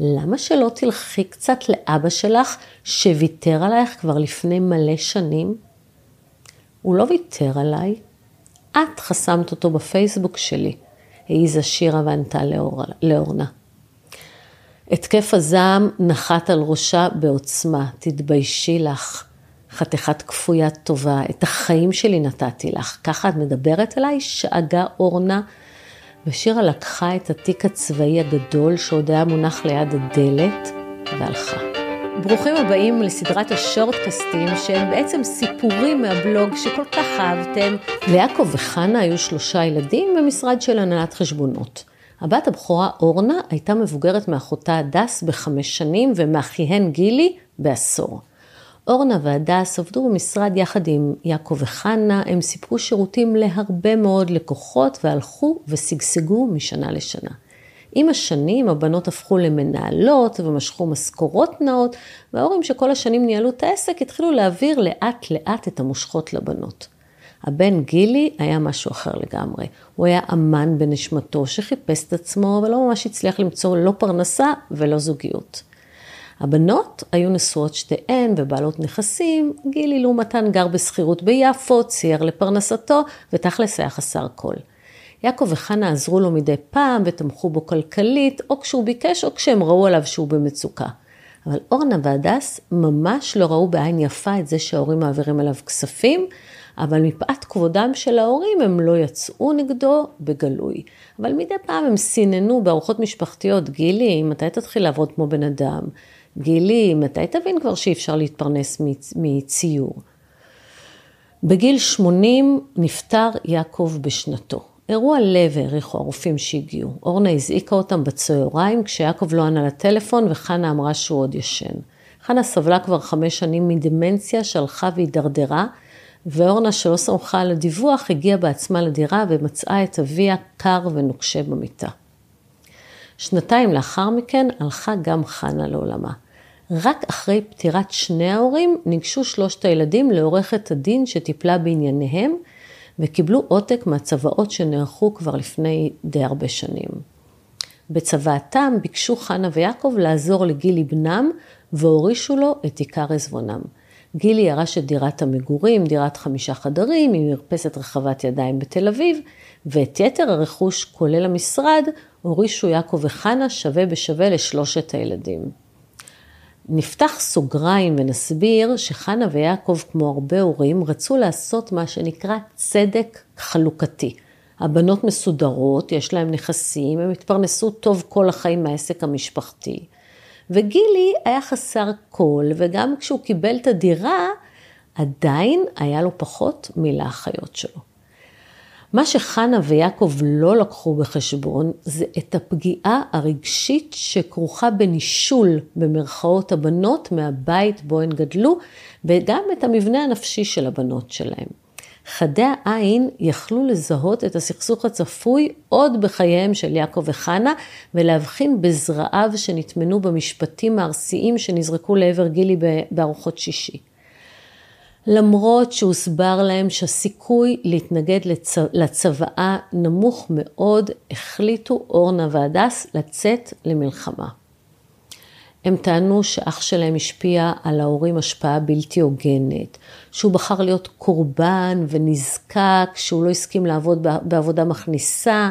למה שלא תלכי קצת לאבא שלך שוויתר עלייך כבר לפני מלא שנים? הוא לא ויתר עליי, את חסמת אותו בפייסבוק שלי, העיזה שירה וענתה לאור, לאורנה. התקף הזעם נחת על ראשה בעוצמה, תתביישי לך. חתיכת כפוית טובה, את החיים שלי נתתי לך, ככה את מדברת עליי? שאגה אורנה. ושירה לקחה את התיק הצבאי הגדול שעוד היה מונח ליד הדלת והלכה. ברוכים הבאים לסדרת השורטקסטים שהם בעצם סיפורים מהבלוג שכל כך אהבתם. ליעקב וחנה היו שלושה ילדים במשרד של הנהלת חשבונות. הבת הבכורה אורנה הייתה מבוגרת מאחותה הדס בחמש שנים ומאחיהן גילי בעשור. אורנה והדס עבדו במשרד יחד עם יעקב וחנה, הם סיפקו שירותים להרבה מאוד לקוחות והלכו ושגשגו משנה לשנה. עם השנים הבנות הפכו למנהלות ומשכו משכורות נאות, וההורים שכל השנים ניהלו את העסק התחילו להעביר לאט לאט את המושכות לבנות. הבן גילי היה משהו אחר לגמרי. הוא היה אמן בנשמתו שחיפש את עצמו ולא ממש הצליח למצוא לא פרנסה ולא זוגיות. הבנות היו נשואות שתיהן ובעלות נכסים, גילי לעומתן גר בשכירות ביפו, צייר לפרנסתו, ותכלס היה חסר כל. יעקב וחנה עזרו לו מדי פעם ותמכו בו כלכלית, או כשהוא ביקש או כשהם ראו עליו שהוא במצוקה. אבל אורנה והדס ממש לא ראו בעין יפה את זה שההורים מעבירים עליו כספים, אבל מפאת כבודם של ההורים הם לא יצאו נגדו בגלוי. אבל מדי פעם הם סיננו בארוחות משפחתיות, גילי, מתי תתחיל לעבוד כמו בן אדם? גילי, מתי תבין כבר שאי אפשר להתפרנס מציור? בגיל 80 נפטר יעקב בשנתו. אירוע לב העריכו הרופאים שהגיעו. אורנה הזעיקה אותם בצהריים כשיעקב לא ענה לטלפון וחנה אמרה שהוא עוד ישן. חנה סבלה כבר חמש שנים מדמנציה שהלכה והידרדרה, ואורנה שלא סמכה על הדיווח הגיעה בעצמה לדירה ומצאה את אביה קר ונוקשה במיטה. שנתיים לאחר מכן הלכה גם חנה לעולמה. רק אחרי פטירת שני ההורים ניגשו שלושת הילדים לעורכת הדין שטיפלה בענייניהם וקיבלו עותק מהצוואות שנערכו כבר לפני די הרבה שנים. בצוואתם ביקשו חנה ויעקב לעזור לגילי בנם והורישו לו את עיקר עזבונם. גילי ירש את דירת המגורים, דירת חמישה חדרים עם מרפסת רחבת ידיים בתל אביב, ואת יתר הרכוש, כולל המשרד, הורישו יעקב וחנה שווה בשווה לשלושת הילדים. נפתח סוגריים ונסביר שחנה ויעקב, כמו הרבה הורים, רצו לעשות מה שנקרא צדק חלוקתי. הבנות מסודרות, יש להן נכסים, הם התפרנסו טוב כל החיים מהעסק המשפחתי. וגילי היה חסר כל, וגם כשהוא קיבל את הדירה, עדיין היה לו פחות מלאחיות שלו. מה שחנה ויעקב לא לקחו בחשבון זה את הפגיעה הרגשית שכרוכה בנישול במרכאות הבנות מהבית בו הן גדלו וגם את המבנה הנפשי של הבנות שלהם. חדי העין יכלו לזהות את הסכסוך הצפוי עוד בחייהם של יעקב וחנה ולהבחין בזרעיו שנטמנו במשפטים הארסיים שנזרקו לעבר גילי בארוחות שישי. למרות שהוסבר להם שהסיכוי להתנגד לצו... לצוואה נמוך מאוד, החליטו אורנה והדס לצאת למלחמה. הם טענו שאח שלהם השפיע על ההורים השפעה בלתי הוגנת, שהוא בחר להיות קורבן ונזקק, שהוא לא הסכים לעבוד בעבודה מכניסה.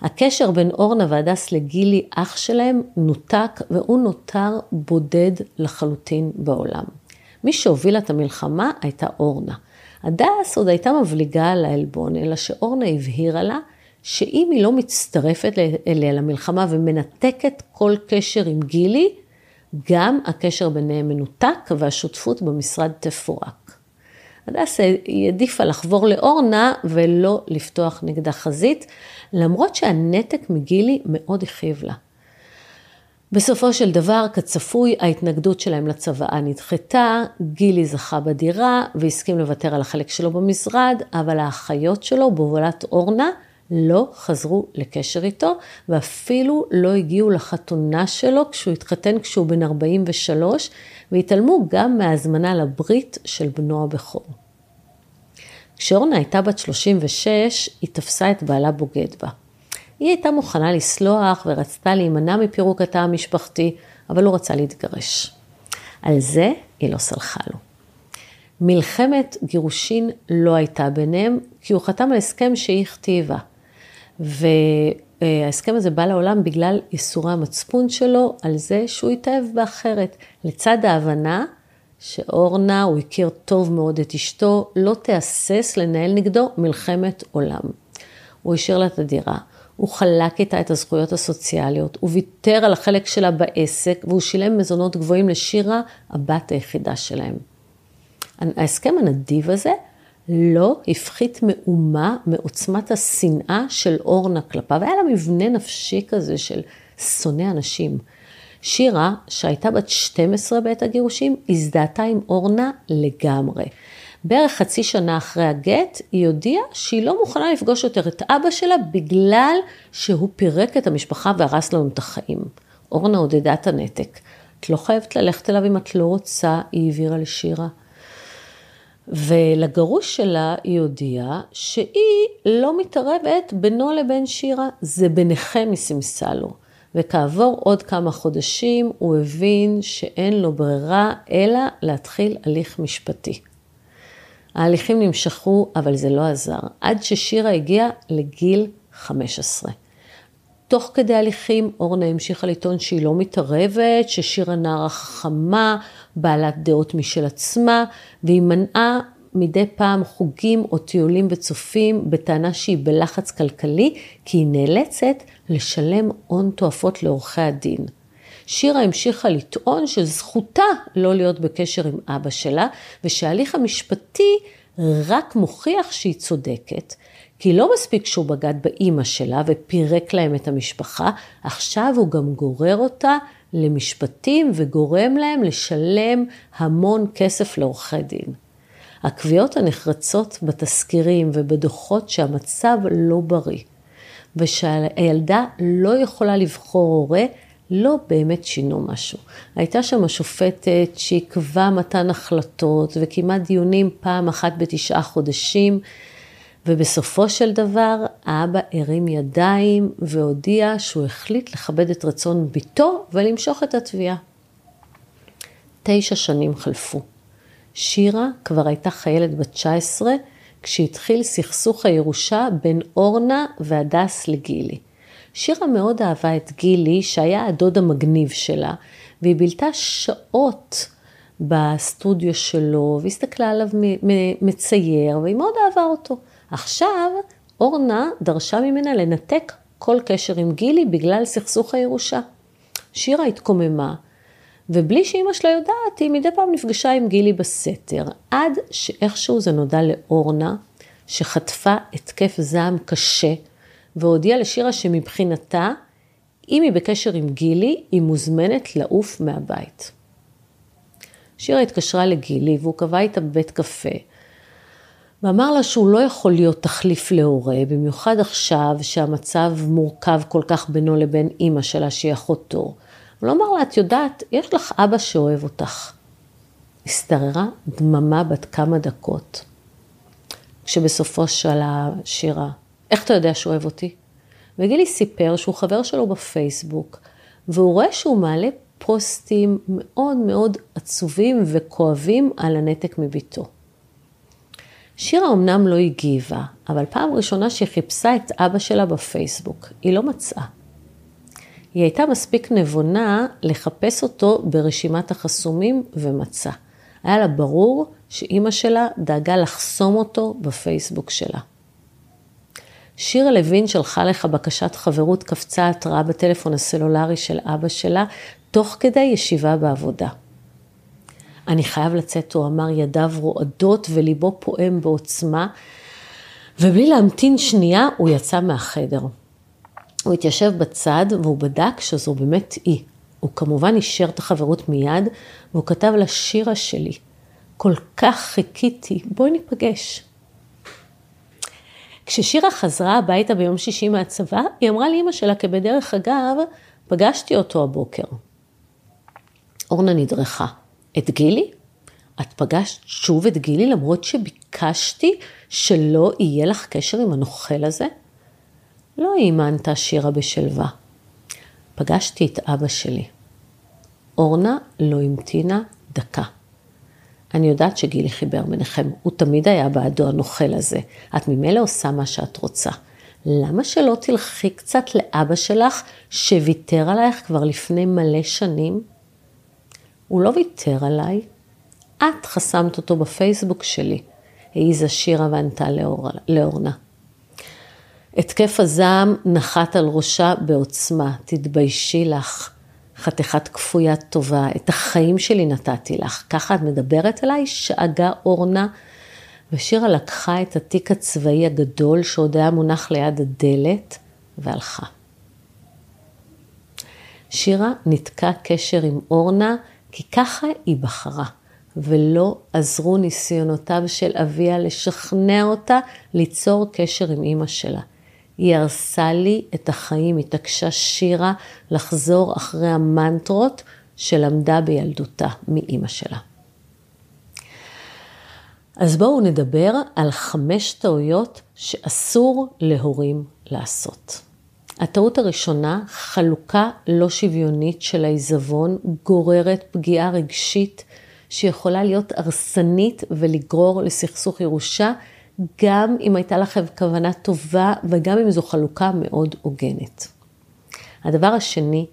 הקשר בין אורנה והדס לגילי, אח שלהם, נותק והוא נותר בודד לחלוטין בעולם. מי שהובילה את המלחמה הייתה אורנה. הדס עוד הייתה מבליגה על העלבון, אלא שאורנה הבהירה לה שאם היא לא מצטרפת אליה למלחמה ומנתקת כל קשר עם גילי, גם הקשר ביניהם מנותק והשותפות במשרד תפורק. הדס העדיפה לחבור לאורנה ולא לפתוח נגדה חזית, למרות שהנתק מגילי מאוד הכאיב לה. בסופו של דבר, כצפוי, ההתנגדות שלהם לצוואה נדחתה, גילי זכה בדירה והסכים לוותר על החלק שלו במשרד, אבל האחיות שלו, בהובלת אורנה, לא חזרו לקשר איתו, ואפילו לא הגיעו לחתונה שלו כשהוא התחתן כשהוא בן 43, והתעלמו גם מההזמנה לברית של בנו הבכור. כשאורנה הייתה בת 36, היא תפסה את בעלה בוגד בה. היא הייתה מוכנה לסלוח ורצתה להימנע מפירוק התא המשפחתי, אבל הוא רצה להתגרש. על זה היא לא סלחה לו. מלחמת גירושין לא הייתה ביניהם, כי הוא חתם על הסכם שהיא הכתיבה. וההסכם הזה בא לעולם בגלל ייסורי המצפון שלו על זה שהוא התאהב באחרת, לצד ההבנה שאורנה, הוא הכיר טוב מאוד את אשתו, לא תהסס לנהל נגדו מלחמת עולם. הוא השאיר לה את הדירה, הוא חלק איתה את הזכויות הסוציאליות, הוא ויתר על החלק שלה בעסק, והוא שילם מזונות גבוהים לשירה, הבת היחידה שלהם. ההסכם הנדיב הזה לא הפחית מאומה מעוצמת השנאה של אורנה כלפיו. היה לה מבנה נפשי כזה של שונא אנשים. שירה, שהייתה בת 12 בעת הגירושים, הזדהתה עם אורנה לגמרי. בערך חצי שנה אחרי הגט, היא הודיעה שהיא לא מוכנה לפגוש יותר את אבא שלה בגלל שהוא פירק את המשפחה והרס לנו את החיים. אורנה עודדה את הנתק. את לא חייבת ללכת אליו אם את לא רוצה, היא העבירה לשירה. ולגרוש שלה היא הודיעה שהיא לא מתערבת בינו לבין שירה, זה ביניכם היא סימסה לו. וכעבור עוד כמה חודשים הוא הבין שאין לו ברירה אלא להתחיל הליך משפטי. ההליכים נמשכו, אבל זה לא עזר, עד ששירה הגיעה לגיל 15. תוך כדי הליכים אורנה המשיכה לטעון שהיא לא מתערבת, ששירה נערה חכמה, בעלת דעות משל עצמה, והיא מנעה מדי פעם חוגים או טיולים וצופים בטענה שהיא בלחץ כלכלי, כי היא נאלצת לשלם הון תועפות לעורכי הדין. שירה המשיכה לטעון שזכותה לא להיות בקשר עם אבא שלה, ושההליך המשפטי רק מוכיח שהיא צודקת, כי לא מספיק שהוא בגד באימא שלה ופירק להם את המשפחה, עכשיו הוא גם גורר אותה למשפטים וגורם להם לשלם המון כסף לעורכי דין. הקביעות הנחרצות בתסקירים ובדוחות שהמצב לא בריא, ושהילדה לא יכולה לבחור הורה, לא באמת שינו משהו. הייתה שם השופטת שעיכבה מתן החלטות וקיימה דיונים פעם אחת בתשעה חודשים, ובסופו של דבר האבא הרים ידיים והודיע שהוא החליט לכבד את רצון בתו ולמשוך את התביעה. תשע שנים חלפו. שירה כבר הייתה חיילת בת 19 כשהתחיל סכסוך הירושה בין אורנה והדס לגילי. שירה מאוד אהבה את גילי, שהיה הדוד המגניב שלה, והיא בילתה שעות בסטודיו שלו, והסתכלה עליו מצייר, והיא מאוד אהבה אותו. עכשיו, אורנה דרשה ממנה לנתק כל קשר עם גילי בגלל סכסוך הירושה. שירה התקוממה, ובלי שאימא שלה יודעת, היא מדי פעם נפגשה עם גילי בסתר, עד שאיכשהו זה נודע לאורנה, שחטפה התקף זעם קשה, והודיעה לשירה שמבחינתה, אם היא בקשר עם גילי, היא מוזמנת לעוף מהבית. שירה התקשרה לגילי והוא קבע איתה בבית קפה, ואמר לה שהוא לא יכול להיות תחליף להורה, במיוחד עכשיו שהמצב מורכב כל כך בינו לבין אימא שלה שהיא אחותו. הוא לא אמר לה, את יודעת, יש לך אבא שאוהב אותך. השתררה דממה בת כמה דקות, כשבסופו שאלה שירה, איך אתה יודע שהוא אוהב אותי? וגילי סיפר שהוא חבר שלו בפייסבוק, והוא רואה שהוא מעלה פוסטים מאוד מאוד עצובים וכואבים על הנתק מביתו. שירה אמנם לא הגיבה, אבל פעם ראשונה שהיא חיפשה את אבא שלה בפייסבוק, היא לא מצאה. היא הייתה מספיק נבונה לחפש אותו ברשימת החסומים ומצא. היה לה ברור שאימא שלה דאגה לחסום אותו בפייסבוק שלה. שירה לוין שלחה לך בקשת חברות, קפצה התראה בטלפון הסלולרי של אבא שלה, תוך כדי ישיבה בעבודה. אני חייב לצאת, הוא אמר, ידיו רועדות וליבו פועם בעוצמה, ובלי להמתין שנייה, הוא יצא מהחדר. הוא התיישב בצד והוא בדק שזו באמת היא. הוא כמובן אישר את החברות מיד, והוא כתב לה שירה שלי. כל כך חיכיתי, בואי ניפגש. כששירה חזרה הביתה ביום שישי מהצבא, היא אמרה לאמא שלה כבדרך אגב, פגשתי אותו הבוקר. אורנה נדרכה. את גילי? את פגשת שוב את גילי למרות שביקשתי שלא יהיה לך קשר עם הנוכל הזה? לא האמנת שירה בשלווה. פגשתי את אבא שלי. אורנה לא המתינה דקה. אני יודעת שגילי חיבר ביניכם, הוא תמיד היה בעדו הנוכל הזה. את ממילא עושה מה שאת רוצה. למה שלא תלכי קצת לאבא שלך, שוויתר עלייך כבר לפני מלא שנים? הוא לא ויתר עליי, את חסמת אותו בפייסבוק שלי, העיזה שירה וענתה לאור, לאורנה. התקף הזעם נחת על ראשה בעוצמה, תתביישי לך. חתיכת כפוית טובה, את החיים שלי נתתי לך, ככה את מדברת אליי? שאגה אורנה. ושירה לקחה את התיק הצבאי הגדול שעוד היה מונח ליד הדלת והלכה. שירה ניתקה קשר עם אורנה כי ככה היא בחרה, ולא עזרו ניסיונותיו של אביה לשכנע אותה ליצור קשר עם אימא שלה. היא הרסה לי את החיים, התעקשה שירה לחזור אחרי המנטרות שלמדה בילדותה מאימא שלה. אז בואו נדבר על חמש טעויות שאסור להורים לעשות. הטעות הראשונה, חלוקה לא שוויונית של העיזבון גוררת פגיעה רגשית שיכולה להיות הרסנית ולגרור לסכסוך ירושה, גם אם הייתה לכם כוונה טובה וגם אם זו חלוקה מאוד הוגנת. הדבר השני,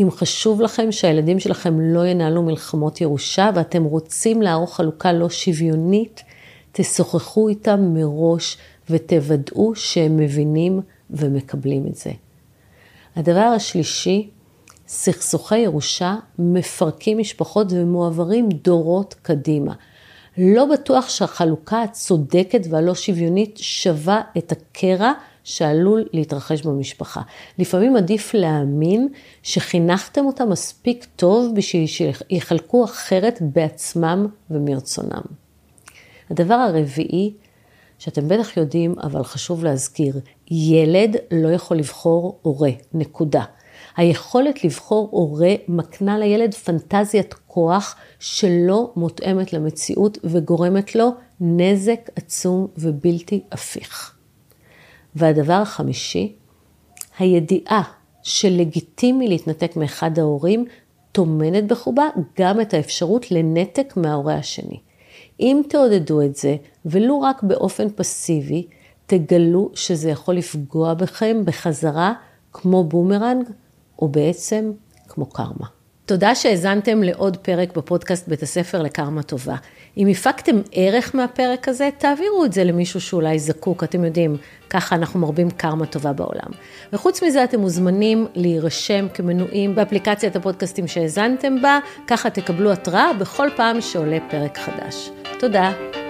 אם חשוב לכם שהילדים שלכם לא ינהלו מלחמות ירושה ואתם רוצים לערוך חלוקה לא שוויונית, תשוחחו איתם מראש ותוודאו שהם מבינים ומקבלים את זה. הדבר השלישי, סכסוכי ירושה מפרקים משפחות ומועברים דורות קדימה. לא בטוח שהחלוקה הצודקת והלא שוויונית שווה את הקרע שעלול להתרחש במשפחה. לפעמים עדיף להאמין שחינכתם אותם מספיק טוב בשביל שיחלקו אחרת בעצמם ומרצונם. הדבר הרביעי, שאתם בטח יודעים, אבל חשוב להזכיר, ילד לא יכול לבחור הורה, נקודה. היכולת לבחור הורה מקנה לילד פנטזיית כוח שלא מותאמת למציאות וגורמת לו נזק עצום ובלתי הפיך. והדבר החמישי, הידיעה שלגיטימי להתנתק מאחד ההורים טומנת בחובה גם את האפשרות לנתק מההורה השני. אם תעודדו את זה, ולו רק באופן פסיבי, תגלו שזה יכול לפגוע בכם בחזרה כמו בומרנג, או בעצם כמו קרמה. תודה שהאזנתם לעוד פרק בפודקאסט בית הספר לקרמה טובה. אם הפקתם ערך מהפרק הזה, תעבירו את זה למישהו שאולי זקוק, אתם יודעים, ככה אנחנו מרבים קרמה טובה בעולם. וחוץ מזה, אתם מוזמנים להירשם כמנויים באפליקציית הפודקאסטים שהאזנתם בה, ככה תקבלו התראה בכל פעם שעולה פרק חדש. תודה.